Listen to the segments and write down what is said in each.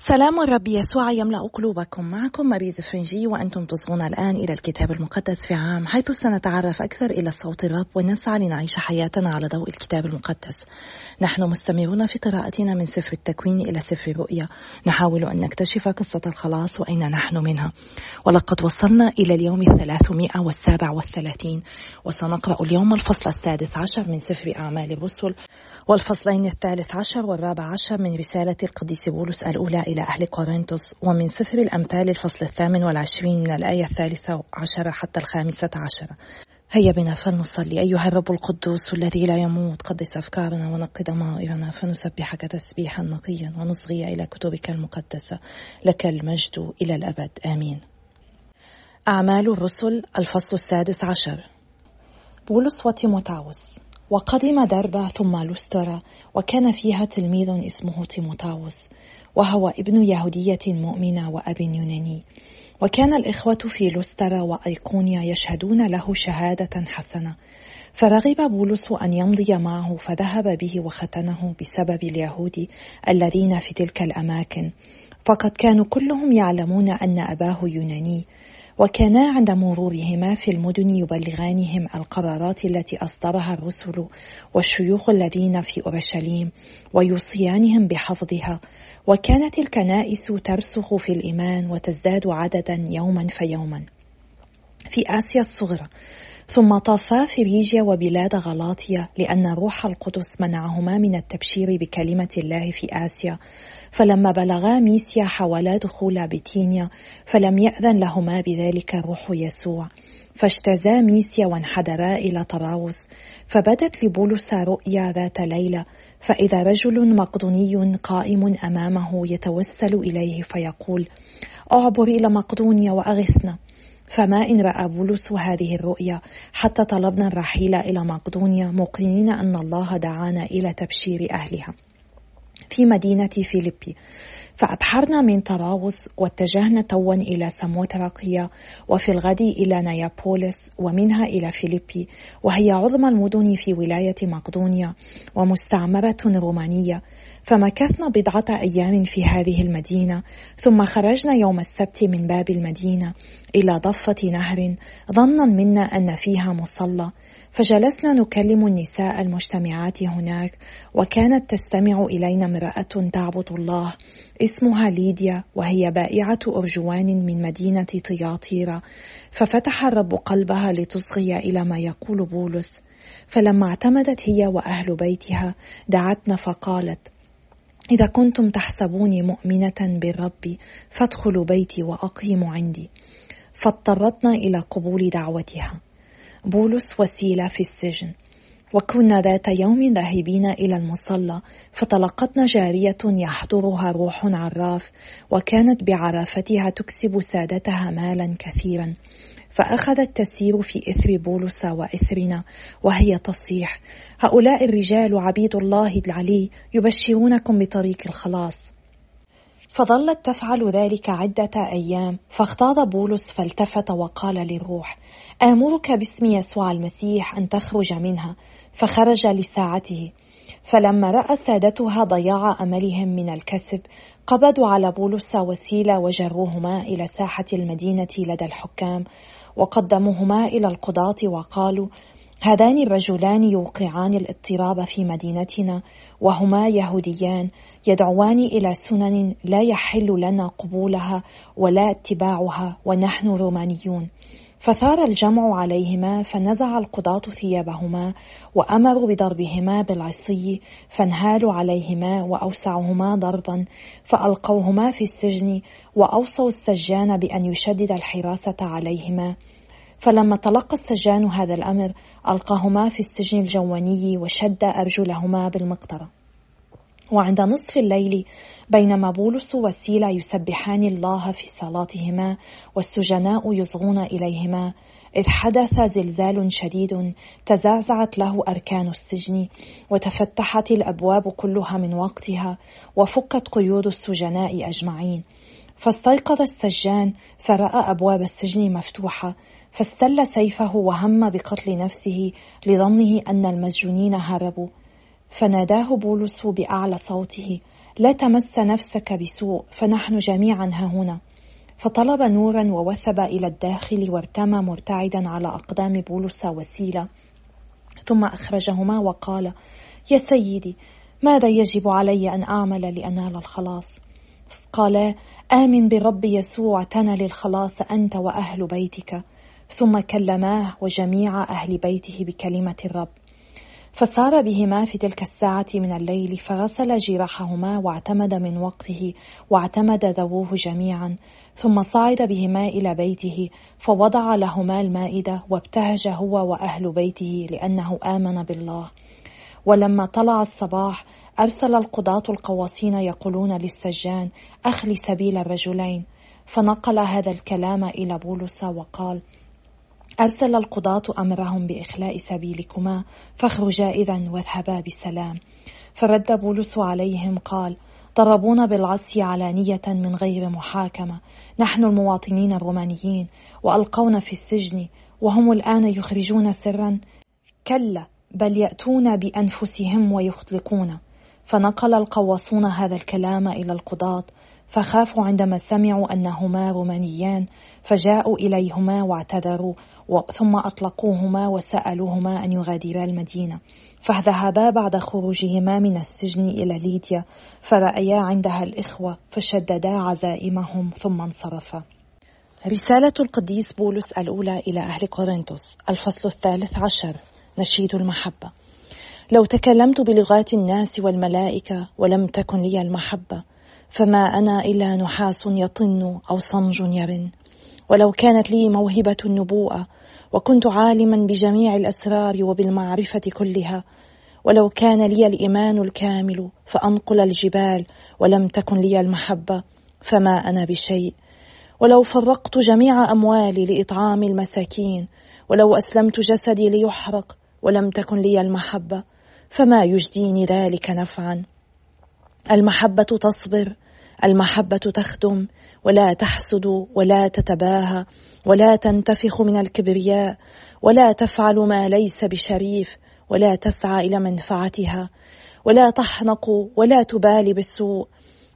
سلام الرب يسوع يملأ قلوبكم معكم ماريز فرنجي وأنتم تصغون الآن إلى الكتاب المقدس في عام. حيث سنتعرف أكثر إلى صوت الرب ونسعى لنعيش حياتنا على ضوء الكتاب المقدس. نحن مستمرون في قراءتنا من سفر التكوين إلى سفر الرؤيا. نحاول أن نكتشف قصة الخلاص وأين نحن منها. ولقد وصلنا إلى اليوم الثلاثمائة والسابع والثلاثين وسنقرأ اليوم الفصل السادس عشر من سفر أعمال الرسل. والفصلين الثالث عشر والرابع عشر من رسالة القديس بولس الأولى إلى أهل كورنثوس ومن سفر الأمثال الفصل الثامن والعشرين من الآية الثالثة عشرة حتى الخامسة عشرة هيا بنا فلنصلي. أيها الرب القدوس الذي لا يموت قدس أفكارنا ونقي ضمائرنا فنسبحك تسبيحا نقيا ونصغي إلى كتبك المقدسة. لك المجد إلى الأبد. آمين. أعمال الرسل الفصل السادس عشر. بولس وتيموتاوس. وقدم دربة ثم لسترا وكان فيها تلميذ اسمه تيموتاوس وهو ابن يهودية مؤمنة وأب يوناني. وكان الإخوة في لسترا وأيقونيا يشهدون له شهادة حسنة. فرغب بولس أن يمضي معه فذهب به وختنه بسبب اليهود الذين في تلك الأماكن. فقد كانوا كلهم يعلمون أن أباه يوناني. وكانا عند مرورهما في المدن يبلغانهم القرارات التي أصدرها الرسل والشيوخ الذين في أورشليم ويوصيانهم بحفظها. وكانت الكنائس ترسخ في الإيمان وتزداد عددا يوما فيوما. في آسيا الصغرى ثم طافا فريجيا وبلاد غلاطيا لأن روح القدس منعهما من التبشير بكلمة الله في آسيا. فلما بلغا ميسيا حاولا دخول بيتينيا فلم يأذن لهما بذلك روح يسوع. فاجتازا ميسيا وانحدرا إلى طراوس فبدت لبولس رؤيا ذات ليلة. فإذا رجل مقدوني قائم أمامه يتوسل إليه فيقول أعبر إلى مقدونيا وأغثنا. فما إن رأى بولس هذه الرؤيا حتى طلبنا الرحيل إلى مقدونيا موقنين أن الله دعانا إلى تبشير أهلها. في مدينة فيليبي. فأبحرنا من طراوس واتجهنا توا إلى ساموتراقيا وفي الغد إلى نيابوليس ومنها إلى فيليبي وهي عظمى المدن في ولاية مقدونيا ومستعمرة رومانية. فمكثنا بضعة أيام في هذه المدينة ثم خرجنا يوم السبت من باب المدينة إلى ضفة نهر ظنا منا أن فيها مصلى. فجلسنا نكلم النساء المجتمعات هناك وكانت تستمع إلينا امرأة تعبد الله اسمها ليديا وهي بائعة أرجوان من مدينة طياطيرة. ففتح الرب قلبها لتصغي إلى ما يقول بولس. فلما اعتمدت هي وأهل بيتها دعتنا فقالت إذا كنتم تحسبوني مؤمنة بالرب فادخلوا بيتي وأقيموا عندي. فاضطرتنا إلى قبول دعوتها. بولس وسيلة في السجن. وكنا ذات يوم ذاهبين إلى المصلى فتلقتنا جارية يحضرها روح عراف وكانت بعرافتها تكسب سادتها مالا كثيرا. فأخذت تسير في إثر بولس وإثرنا وهي تصيح هؤلاء الرجال عبيد الله العلي يبشرونكم بطريق الخلاص. فظلت تفعل ذلك عدة أيام فاغتاظ بولس فالتفت وقال للروح آمرك باسم يسوع المسيح أن تخرج منها فخرج لساعته. فلما رأى سادتها ضياع أملهم من الكسب قبضوا على بولس وسيلة وجروهما إلى ساحة المدينة لدى الحكام وقدموهما إلى القضاة وقالوا هذان الرجلان يوقعان الاضطراب في مدينتنا وهما يهوديان يدعوان إلى سنن لا يحل لنا قبولها ولا اتباعها ونحن رومانيون. فثار الجمع عليهما فنزع القضاة ثيابهما وأمروا بضربهما بالعصي فانهالوا عليهما وأوسعهما ضربا فألقوهما في السجن وأوصوا السجان بأن يشدد الحراسة عليهما. فلما تلقى السجان هذا الأمر ألقاهما في السجن الجواني وشد أرجلهما بالمقطرة. وعند نصف الليل بينما بولس وسيلة يسبحان الله في صلاتهما والسجناء يصغون إليهما إذ حدث زلزال شديد تزعزعت له أركان السجن وتفتحت الأبواب كلها من وقتها وفكت قيود السجناء أجمعين. فاستيقظ السجان فرأى أبواب السجن مفتوحة فاستل سيفه وهم بقتل نفسه لظنه أن المسجونين هربوا. فناداه بولس بأعلى صوته لا تمس نفسك بسوء فنحن جميعا ها هنا. فطلب نورا ووثب إلى الداخل وارتمى مرتعدا على أقدام بولس وسيلة ثم أخرجهما وقال يا سيدي ماذا يجب علي أن أعمل لأنال الخلاص؟ قالا آمن بالرب يسوع تنل الخلاص أنت وأهل بيتك. ثم كلماه وجميع أهل بيته بكلمة الرب. فسار بهما في تلك الساعة من الليل فغسل جراحهما واعتمد من وقته واعتمد ذووه جميعا ثم صعد بهما إلى بيته فوضع لهما المائدة وابتهج هو وأهل بيته لأنه آمن بالله. ولما طلع الصباح أرسل القضاة القواصين يقولون للسجان أخلي سبيل الرجلين. فنقل هذا الكلام إلى بولس وقال أرسل القضاة أمرهم بإخلاء سبيلكما فاخرجا إذا واذهبا بسلام فرد بولس عليهم قال ضربونا بالعصي علانية من غير محاكمة. نحن المواطنين الرومانيين وألقونا في السجن وهم الآن يخرجون سرا. كلا بل يأتون بأنفسهم ويخلقون. فنقل القواصون هذا الكلام إلى القضاة فخافوا عندما سمعوا أنهما رومانيان فجاءوا إليهما واعتذروا ثم أطلقوهما وسألوهما أن يغادرا المدينة. فذهبا بعد خروجهما من السجن إلى ليديا فرأيا عندها الإخوة فشددا عزائمهم ثم انصرفا. رسالة القديس بولس الأولى إلى أهل كورنثوس الفصل الثالث عشر نشيد المحبة. لو تكلمت بلغات الناس والملائكة ولم تكن لي المحبة فما أنا إلا نحاس يطن أو صنج يرن. ولو كانت لي موهبة النبوءة وكنت عالما بجميع الأسرار وبالمعرفة كلها. ولو كان لي الإيمان الكامل فأنقل الجبال ولم تكن لي المحبة فما أنا بشيء. ولو فرقت جميع أموالي لإطعام المساكين ولو أسلمت جسدي ليحرق ولم تكن لي المحبة فما يجديني ذلك نفعا. المحبة تصبر المحبة تخدم ولا تحسد ولا تتباهى ولا تنتفخ من الكبرياء ولا تفعل ما ليس بشريف ولا تسعى إلى منفعتها ولا تحنق ولا تبالي بالسوء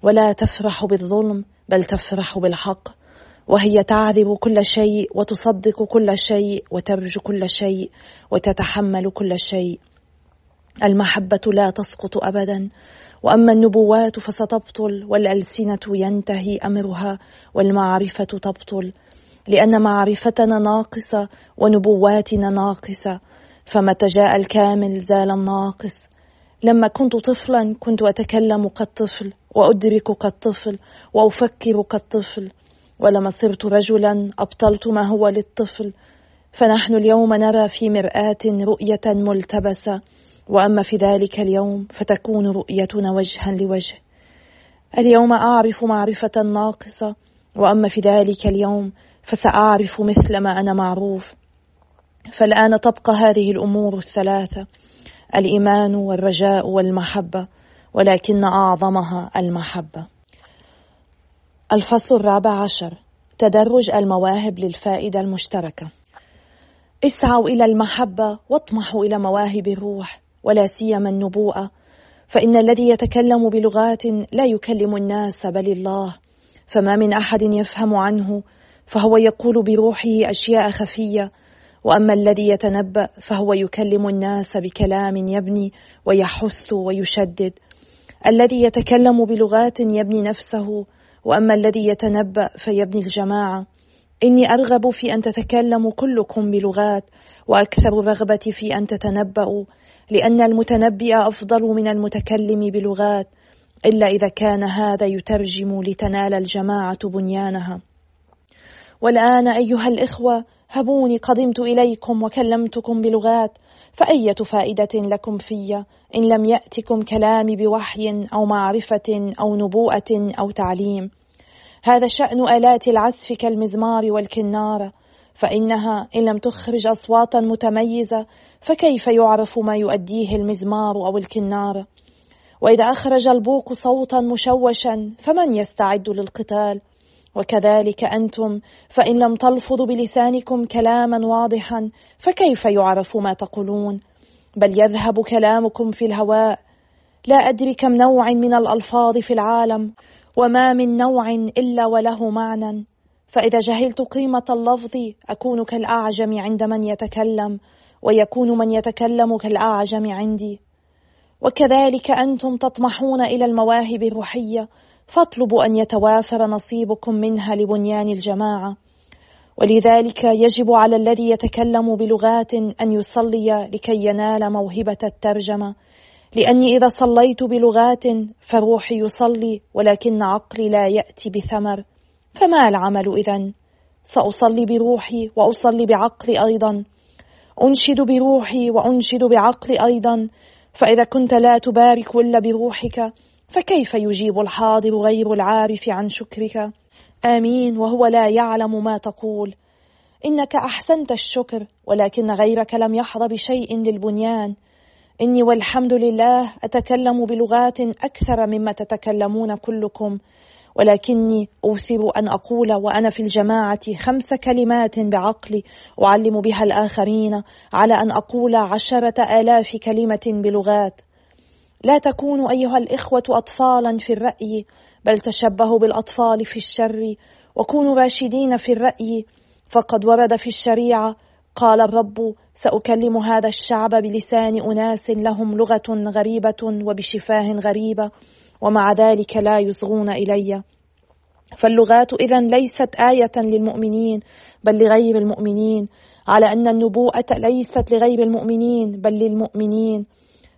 ولا تفرح بالظلم بل تفرح بالحق. وهي تعذب كل شيء وتصدق كل شيء وترجو كل شيء وتتحمل كل شيء. المحبة لا تسقط ابدا. وأما النبوات فستبطل والألسنة ينتهي أمرها والمعرفة تبطل. لأن معرفتنا ناقصة ونبواتنا ناقصة فمتى جاء الكامل زال الناقص. لما كنت طفلا كنت أتكلم كالطفل وأدرك كالطفل وأفكر كالطفل. ولما صرت رجلا أبطلت ما هو للطفل. فنحن اليوم نرى في مرآة رؤية ملتبسة وأما في ذلك اليوم فتكون رؤيتنا وجها لوجه. اليوم أعرف معرفة ناقصة وأما في ذلك اليوم فسأعرف مثل ما أنا معروف. فالآن تبقى هذه الأمور الثلاثة الإيمان والرجاء والمحبة ولكن أعظمها المحبة. الفصل الرابع عشر تدرج المواهب للفائدة المشتركة. اسعوا إلى المحبة واطمحوا إلى مواهب الروح. ولا سيما النبوءة فإن الذي يتكلم بلغات لا يكلم الناس بل الله فما من أحد يفهم عنه فهو يقول بروحه أشياء خفية وأما الذي يتنبأ فهو يكلم الناس بكلام يبني ويحث ويشدد. الذي يتكلم بلغات يبني نفسه وأما الذي يتنبأ فيبني الجماعة. إني أرغب في أن تتكلموا كلكم بلغات وأكثر رغبتي في أن تتنبأوا لأن المتنبئ أفضل من المتكلم بلغات إلا إذا كان هذا يترجم لتنال الجماعة بنيانها. والآن أيها الإخوة هبوني قدمت إليكم وكلمتكم بلغات فأية فائدة لكم في إن لم يأتكم كلامي بوحي أو معرفة أو نبوءة أو تعليم. هذا شأن آلات العزف كالمزمار والكنارة. فإنها إن لم تخرج أصواتا متميزة فكيف يعرف ما يؤديه المزمار أو الكنار؟ وإذا أخرج البوق صوتا مشوشا فمن يستعد للقتال؟ وكذلك أنتم فإن لم تلفظوا بلسانكم كلاما واضحا فكيف يعرف ما تقولون؟ بل يذهب كلامكم في الهواء. لا أدري كم نوع من الألفاظ في العالم وما من نوع إلا وله معنى. فإذا جهلت قيمة اللفظ أكون كالأعجم عند من يتكلم ويكون من يتكلم كالأعجم عندي. وكذلك أنتم تطمحون إلى المواهب الروحية فاطلبوا أن يتوافر نصيبكم منها لبنيان الجماعة. ولذلك يجب على الذي يتكلم بلغات أن يصلي لكي ينال موهبة الترجمة. لأني إذا صليت بلغات فروحي يصلي ولكن عقلي لا يأتي بثمر. فما العمل إذا؟ سأصلي بروحي وأصلي بعقلي أيضا. أنشد بروحي وأنشد بعقلي أيضا. فإذا كنت لا تبارك إلا بروحك فكيف يجيب الحاضر غير العارف عن شكرك؟ آمين وهو لا يعلم ما تقول. إنك أحسنت الشكر ولكن غيرك لم يحظى بشيء للبنيان. إني والحمد لله أتكلم بلغات أكثر مما تتكلمون كلكم. ولكني أوثر أن أقول وأنا في الجماعة خمس كلمات بعقلي أعلم بها الآخرين على أن أقول عشرة آلاف كلمة بلغات. لا تكونوا أيها الإخوة أطفالا في الرأي بل تشبهوا بالأطفال في الشر وكونوا راشدين في الرأي. فقد ورد في الشريعة قال الرب سأكلم هذا الشعب بلسان أناس لهم لغة غريبة وبشفاه غريبة. ومع ذلك لا يصغون إلي. فاللغات إذا ليست آية للمؤمنين بل لغير المؤمنين على أن النبوءة ليست لغير المؤمنين بل للمؤمنين.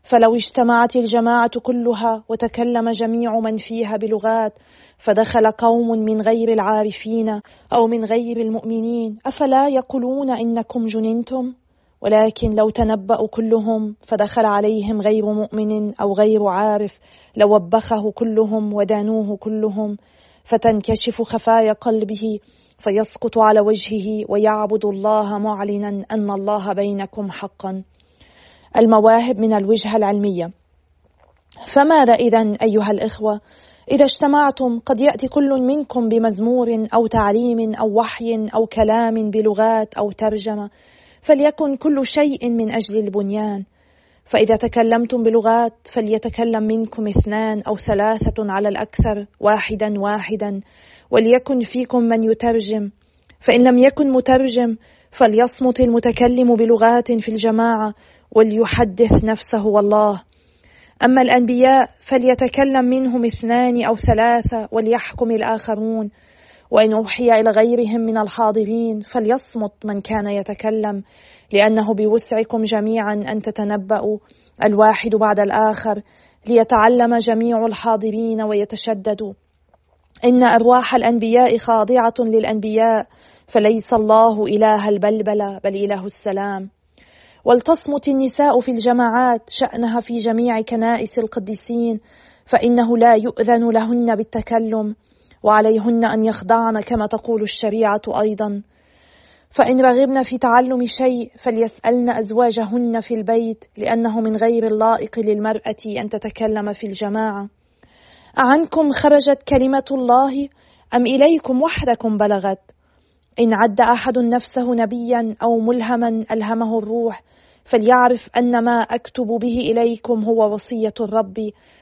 فلو اجتمعت الجماعة كلها وتكلم جميع من فيها بلغات فدخل قوم من غير العارفين أو من غير المؤمنين. أفلا يقولون إنكم جننتم؟ ولكن لو تنبأوا كلهم فدخل عليهم غير مؤمن أو غير عارف. لوبخه كلهم ودانوه كلهم فتنكشف خفايا قلبه فيسقط على وجهه ويعبد الله معلنا أن الله بينكم حقا. المواهب من الوجهة العلمية. فماذا إذا أيها الإخوة؟ إذا اجتمعتم قد يأتي كل منكم بمزمور أو تعليم أو وحي أو كلام بلغات أو ترجمة فليكن كل شيء من أجل البنيان. فإذا تكلمتم بلغات فليتكلم منكم اثنان أو ثلاثة على الأكثر واحدا واحدا وليكن فيكم من يترجم. فإن لم يكن مترجم فليصمت المتكلم بلغات في الجماعة وليحدث نفسه والله. أما الأنبياء فليتكلم منهم اثنان أو ثلاثة وليحكم الآخرون. وإن أوحي إلى غيرهم من الحاضرين فليصمت من كان يتكلم لأنه بوسعكم جميعا أن تتنبأوا الواحد بعد الآخر ليتعلم جميع الحاضرين ويتشددوا. إن أرواح الأنبياء خاضعة للأنبياء فليس الله إله البلبلة بل إله السلام. ولتصمت النساء في الجماعات شأنها في جميع كنائس القديسين فإنه لا يؤذن لهن بالتكلم. وعليهن أن يخضعن كما تقول الشريعة أيضا. فإن رغبن في تعلم شيء فليسألن أزواجهن في البيت لأنه من غير اللائق للمرأة أن تتكلم في الجماعة. أعنكم خرجت كلمة الله أم إليكم وحدكم بلغت؟ إن عد أحد نفسه نبيا أو ملهما ألهمه الروح فليعرف أن ما أكتب به إليكم هو وصية الرب.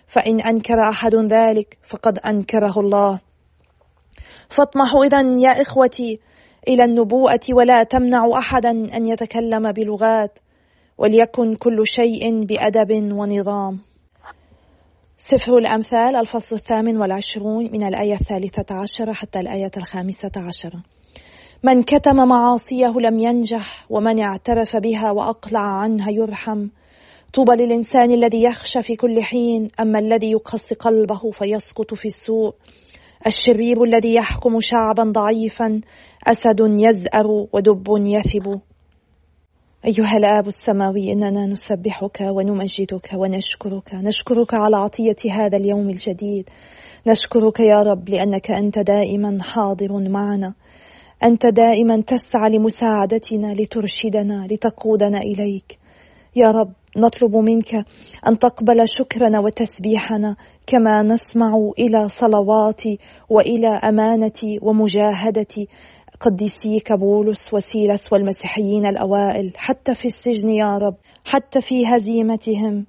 فإن أنكر أحد ذلك فقد أنكره الله. فاطمحوا إذا يا إخوتي إلى النبوءة ولا تمنعوا أحدا أن يتكلم بلغات وليكن كل شيء بأدب ونظام. سفر الأمثال الفصل الثامن والعشرون من الآية الثالثة عشرة حتى الآية الخامسة عشرة. من كتم معاصيه لم ينجح ومن اعترف بها وأقلع عنها يرحم. طوبى للإنسان الذي يخشى في كل حين أما الذي يقص قلبه فيسقط في السوء. الشرير الذي يحكم شعبا ضعيفا أسد يزأر ودب يثب. أيها الآب السماوي إننا نسبحك ونمجدك ونشكرك. نشكرك على عطية هذا اليوم الجديد. نشكرك يا رب لأنك أنت دائما حاضر معنا. أنت دائما تسعى لمساعدتنا لترشدنا لتقودنا إليك. يا رب نطلب منك أن تقبل شكرنا وتسبيحنا كما نسمع إلى صلوات وإلى امانه ومجاهده قديسيك بولس وسيلس والمسيحيين الأوائل حتى في السجن يا رب حتى في هزيمتهم.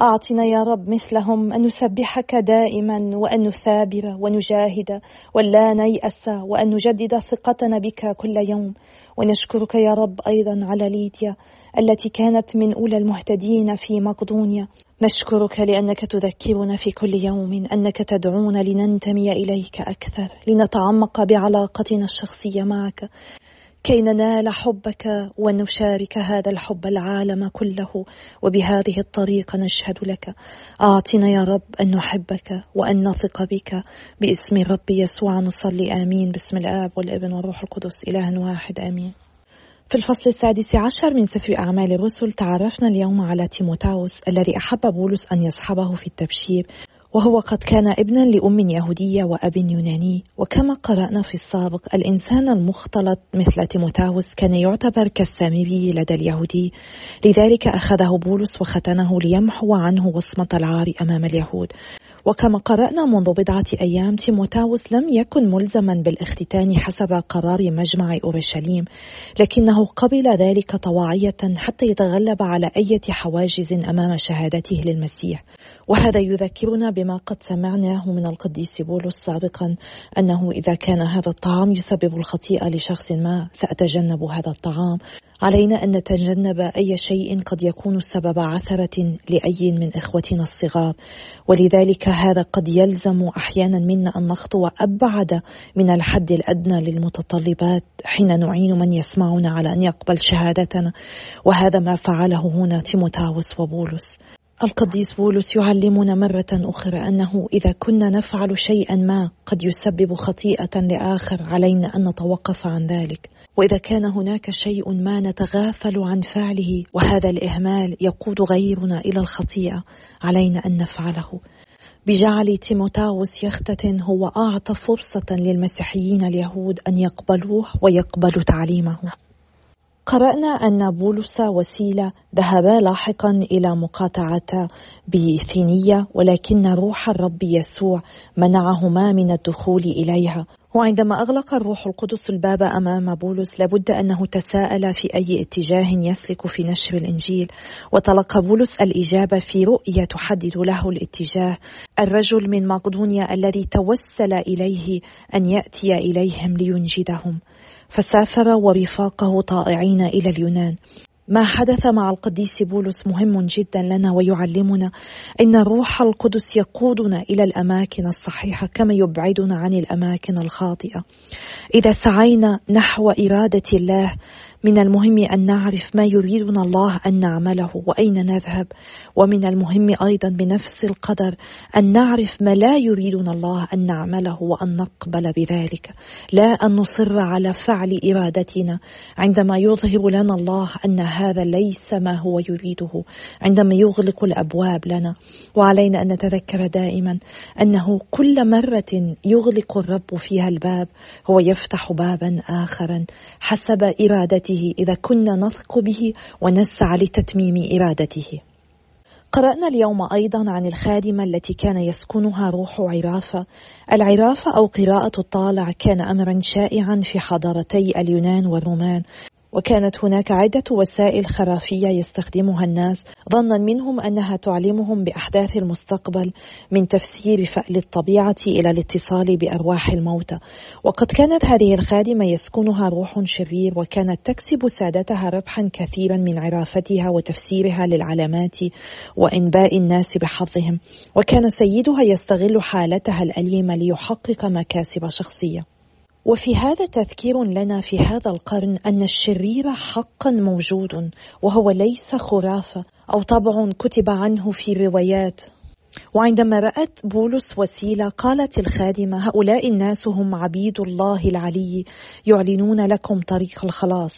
أعطنا يا رب مثلهم أن نسبحك دائما وأن نثابر ونجاهد ولا نيأس وأن نجدد ثقتنا بك كل يوم. ونشكرك يا رب أيضا على ليديا التي كانت من أولى المهتدين في مقدونيا. نشكرك لأنك تذكرنا في كل يوم أنك تدعونا لننتمي إليك أكثر لنتعمق بعلاقتنا الشخصية معك. كي ننال حبك ونشارك هذا الحب العالم كله وبهذه الطريقة نشهد لك. أعطنا يا رب أن نحبك وأن نثق بك. باسم رب يسوع نصلي آمين. باسم الآب والابن والروح القدس إله واحد آمين. في الفصل السادس عشر من سفر أعمال الرسل تعرفنا اليوم على تيموتاوس الذي أحب بولس أن يصحبه في التبشير. وهو قد كان ابنا لأم يهودية وأب يوناني وكما قرأنا في السابق الإنسان المختلط مثل تيموتاوس كان يعتبر كالسامري لدى اليهودي. لذلك أخذه بولس وختنه ليمحو عنه وصمة العار أمام اليهود. وكما قرأنا منذ بضعة أيام تيموتاوس لم يكن ملزما بالاختتان حسب قرار مجمع أورشليم لكنه قبل ذلك طواعية حتى يتغلب على أي حواجز أمام شهادته للمسيح. وهذا يذكرنا بما قد سمعناه من القديس بولس سابقا أنه إذا كان هذا الطعام يسبب الخطيئة لشخص ما سأتجنب هذا الطعام. علينا أن نتجنب أي شيء قد يكون سبب عثرة لأي من إخوتنا الصغار. ولذلك هذا قد يلزم أحيانا منا أن نخطو أبعد من الحد الأدنى للمتطلبات حين نعين من يسمعنا على أن يقبل شهادتنا. وهذا ما فعله هنا تيموتاوس وبولس. القديس بولس يعلمنا مرة أخرى أنه إذا كنا نفعل شيئا ما قد يسبب خطيئة لآخر علينا أن نتوقف عن ذلك. وإذا كان هناك شيء ما نتغافل عن فعله وهذا الإهمال يقود غيرنا إلى الخطيئة علينا أن نفعله. بجعل تيموتاوس يختتن هو أعطى فرصة للمسيحيين اليهود أن يقبلوه ويقبلوا تعليمه. قرأنا أن بولس وسيلة ذهبا لاحقا إلى مقاطعة بيثينية ولكن روح الرب يسوع منعهما من الدخول إليها. وعندما أغلق الروح القدس الباب أمام بولس لابد أنه تساءل في أي اتجاه يسلك في نشر الإنجيل. وتلقى بولس الإجابة في رؤية تحدد له الاتجاه. الرجل من مقدونيا الذي توسل إليه أن يأتي إليهم لينجدهم. فسافر ورفاقه طائعين إلى اليونان. ما حدث مع القديس بولس مهم جدا لنا ويعلمنا إن الروح القدس يقودنا إلى الأماكن الصحيحة كما يبعدنا عن الأماكن الخاطئة. إذا سعينا نحو إرادة الله من المهم أن نعرف ما يريدنا الله أن نعمله وأين نذهب. ومن المهم أيضا بنفس القدر أن نعرف ما لا يريدنا الله أن نعمله وأن نقبل بذلك. لا أن نصر على فعل إرادتنا. عندما يظهر لنا الله أن هذا ليس ما هو يريده عندما يغلق الأبواب لنا وعلينا أن نتذكر دائما أنه كل مرة يغلق الرب فيها الباب هو يفتح بابا آخرا حسب ارادته إرادته إذا كنا نثق به ونسعى لتتميم إرادته. قرأنا اليوم أيضا عن الخادمة التي كان يسكنها روح عرافة. العرافة أو قراءة الطالع كان أمرا شائعا في حضارتي اليونان والرومان. وكانت هناك عدة وسائل خرافية يستخدمها الناس ظنا منهم أنها تعلمهم بأحداث المستقبل من تفسير فأل الطبيعة إلى الاتصال بأرواح الموتى. وقد كانت هذه الخادمة يسكنها روح شرير وكانت تكسب سادتها ربحا كثيرا من عرافتها وتفسيرها للعلامات وإنباء الناس بحظهم. وكان سيدها يستغل حالتها الأليمة ليحقق مكاسب شخصية. وفي هذا تذكير لنا في هذا القرن أن الشرير حقا موجود وهو ليس خرافة أو طبع كتب عنه في روايات. وعندما رأت بولس وسيلة قالت الخادمة هؤلاء الناس هم عبيد الله العلي يعلنون لكم طريق الخلاص.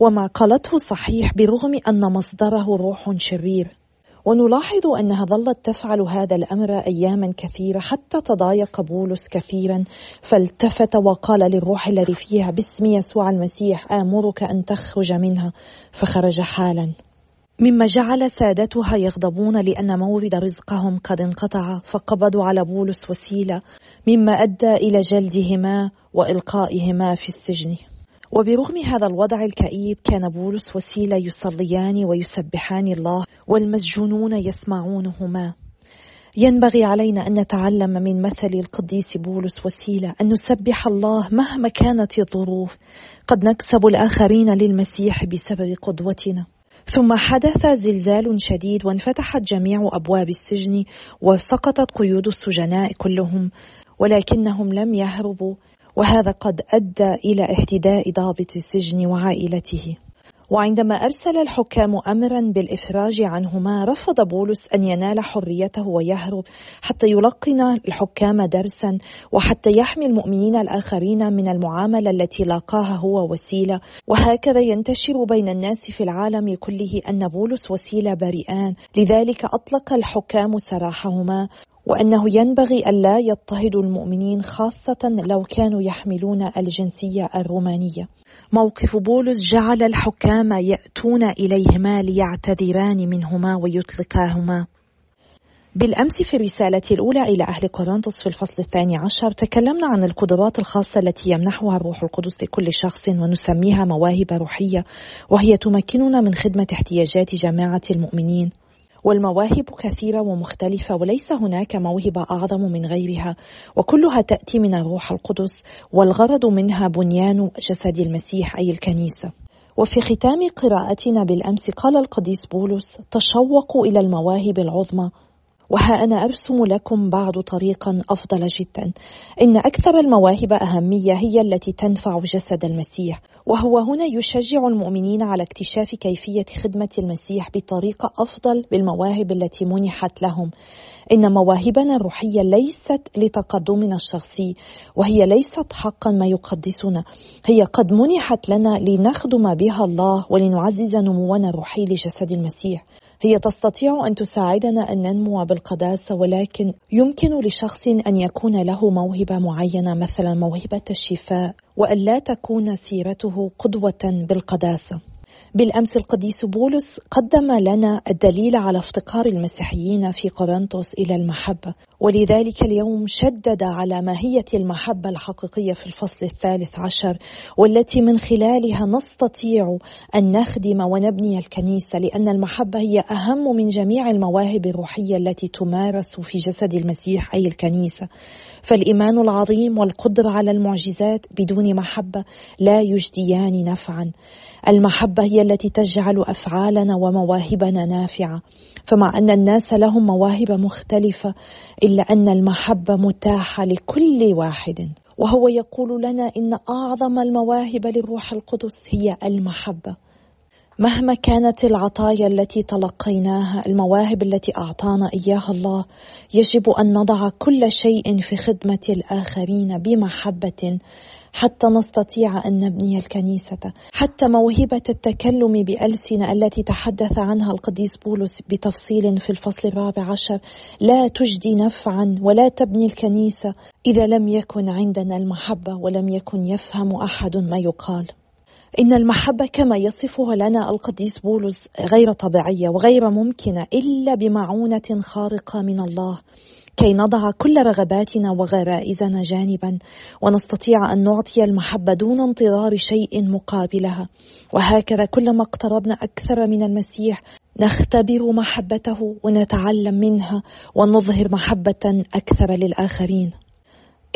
وما قالته صحيح برغم أن مصدره روح شرير. ونلاحظ أنها ظلت تفعل هذا الأمر أياما كثيرة حتى تضايق بولس كثيرا فالتفت وقال للروح الذي فيها باسم يسوع المسيح آمرك أن تخرج منها. فخرج حالا. مما جعل سادتها يغضبون لأن مورد رزقهم قد انقطع فقبضوا على بولس وسيله مما أدى إلى جلدهما وإلقائهما في السجن. وبرغم هذا الوضع الكئيب كان بولس وسيلة يصليان ويسبحان الله والمسجونون يسمعونهما. ينبغي علينا أن نتعلم من مثل القديس بولس وسيلة أن نسبح الله مهما كانت الظروف. قد نكسب الآخرين للمسيح بسبب قدوتنا. ثم حدث زلزال شديد وانفتحت جميع أبواب السجن وسقطت قيود السجناء كلهم ولكنهم لم يهربوا. وهذا قد أدى إلى اهتداء ضابط السجن وعائلته. وعندما أرسل الحكام أمرا بالإفراج عنهما رفض بولس أن ينال حريته ويهرب حتى يلقن الحكام درسا وحتى يحمي المؤمنين الآخرين من المعاملة التي لاقاها هو وسيلة. وهكذا ينتشر بين الناس في العالم كله أن بولس وسيلة بريئان. لذلك أطلق الحكام سراحهما وأنه ينبغي ألا يضطهدوا المؤمنين خاصة لو كانوا يحملون الجنسية الرومانية. موقف بولس جعل الحكام يأتون إليهما ليعتذران منهما ويطلقاهما. بالأمس في الرسالة الأولى إلى أهل كورنثوس في الفصل الثاني عشر تكلمنا عن القدرات الخاصة التي يمنحها الروح القدس لكل شخص ونسميها مواهب روحية وهي تمكننا من خدمة احتياجات جماعة المؤمنين. والمواهب كثيرة ومختلفة وليس هناك موهبة أعظم من غيرها وكلها تأتي من الروح القدس والغرض منها بنيان جسد المسيح أي الكنيسة. وفي ختام قراءتنا بالأمس قال القديس بولس تشوقوا إلى المواهب العظمى وها أنا أرسم لكم بعد طريقا أفضل جدا. إن أكثر المواهب أهمية هي التي تنفع جسد المسيح وهو هنا يشجع المؤمنين على اكتشاف كيفية خدمة المسيح بطريقة أفضل بالمواهب التي منحت لهم. إن مواهبنا الروحية ليست لتقدمنا الشخصي وهي ليست حقا ما يقدسنا. هي قد منحت لنا لنخدم بها الله ولنعزز نمونا الروحي لجسد المسيح. هي تستطيع أن تساعدنا أن ننمو بالقداسة ولكن يمكن لشخص أن يكون له موهبة معينة مثلا موهبة الشفاء وأن لا تكون سيرته قدوة بالقداسة. بالأمس القديس بولس قدم لنا الدليل على افتقار المسيحيين في قرنطس إلى المحبة. ولذلك اليوم شدد على ماهية المحبة الحقيقية في الفصل الثالث عشر والتي من خلالها نستطيع أن نخدم ونبني الكنيسة لأن المحبة هي أهم من جميع المواهب الروحية التي تمارس في جسد المسيح أي الكنيسة. فالإيمان العظيم والقدرة على المعجزات بدون محبة لا يجديان نفعا. المحبة هي التي تجعل أفعالنا ومواهبنا نافعة. فمع أن الناس لهم مواهب مختلفة إلا أن المحبة متاحة لكل واحد. وهو يقول لنا إن أعظم المواهب للروح القدس هي المحبة. مهما كانت العطايا التي تلقيناها المواهب التي أعطانا إياها الله يجب أن نضع كل شيء في خدمة الآخرين بمحبة حتى نستطيع أن نبني الكنيسة. حتى موهبة التكلم بالسنه التي تحدث عنها القديس بولس بتفصيل في الفصل الرابع عشر لا تجدي نفعا ولا تبني الكنيسة إذا لم يكن عندنا المحبة ولم يكن يفهم أحد ما يقال. إن المحبة كما يصفها لنا القديس بولس غير طبيعية وغير ممكنة إلا بمعونة خارقة من الله كي نضع كل رغباتنا وغرائزنا جانبا ونستطيع أن نعطي المحبة دون انتظار شيء مقابلها. وهكذا كلما اقتربنا أكثر من المسيح نختبر محبته ونتعلم منها ونظهر محبة أكثر للآخرين.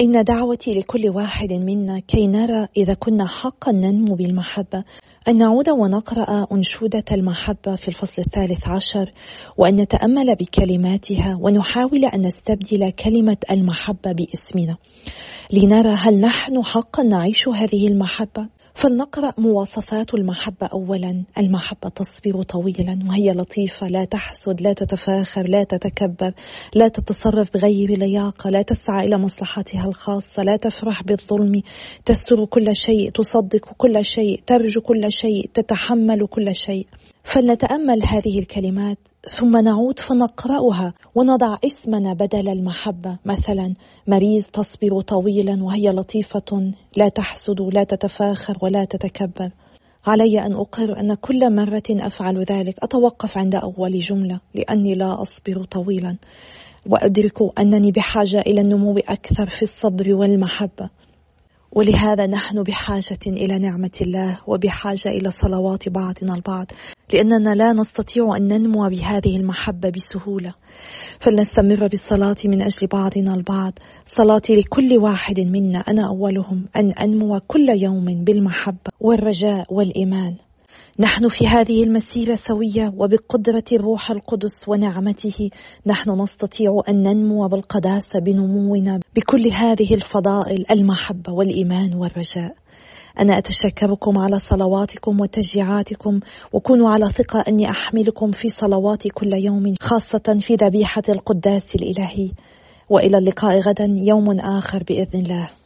إن دعوتي لكل واحد منا كي نرى إذا كنا حقا ننمو بالمحبة. أن نعود ونقرأ أنشودة المحبة في الفصل الثالث عشر وأن نتأمل بكلماتها ونحاول أن نستبدل كلمة المحبة باسمنا. لنرى هل نحن حقا نعيش هذه المحبة؟ فلنقرأ مواصفات المحبة أولا. المحبة تصبر طويلا وهي لطيفة. لا تحسد لا تتفاخر لا تتكبر لا تتصرف بغير لياقة لا تسعى إلى مصلحتها الخاصة لا تفرح بالظلم. تستر كل شيء تصدق كل شيء ترجو كل شيء تتحمل كل شيء. فلنتأمل هذه الكلمات ثم نعود فنقرأها ونضع اسمنا بدل المحبة. مثلا مريز تصبر طويلا وهي لطيفة لا تحسد لا تتفاخر ولا تتكبر. علي أن أقر أن كل مرة أفعل ذلك أتوقف عند أول جملة لأني لا أصبر طويلا. وأدرك أنني بحاجة إلى النمو أكثر في الصبر والمحبة. ولهذا نحن بحاجة إلى نعمة الله وبحاجة إلى صلوات بعضنا البعض لأننا لا نستطيع أن ننمو بهذه المحبة بسهولة. فلنستمر بالصلاة من أجل بعضنا البعض. صلاتي لكل واحد منا أنا أولهم أن أنمو كل يوم بالمحبة والرجاء والإيمان. نحن في هذه المسيرة سوية وبقدرة الروح القدس ونعمته. نحن نستطيع أن ننمو بالقداسة بنمونا بكل هذه الفضائل المحبة والإيمان والرجاء. أنا أتشكركم على صلواتكم وتشجيعاتكم وكونوا على ثقة أني أحملكم في صلواتي كل يوم خاصة في ذبيحة القداس الإلهي. وإلى اللقاء غدا يوم آخر بإذن الله.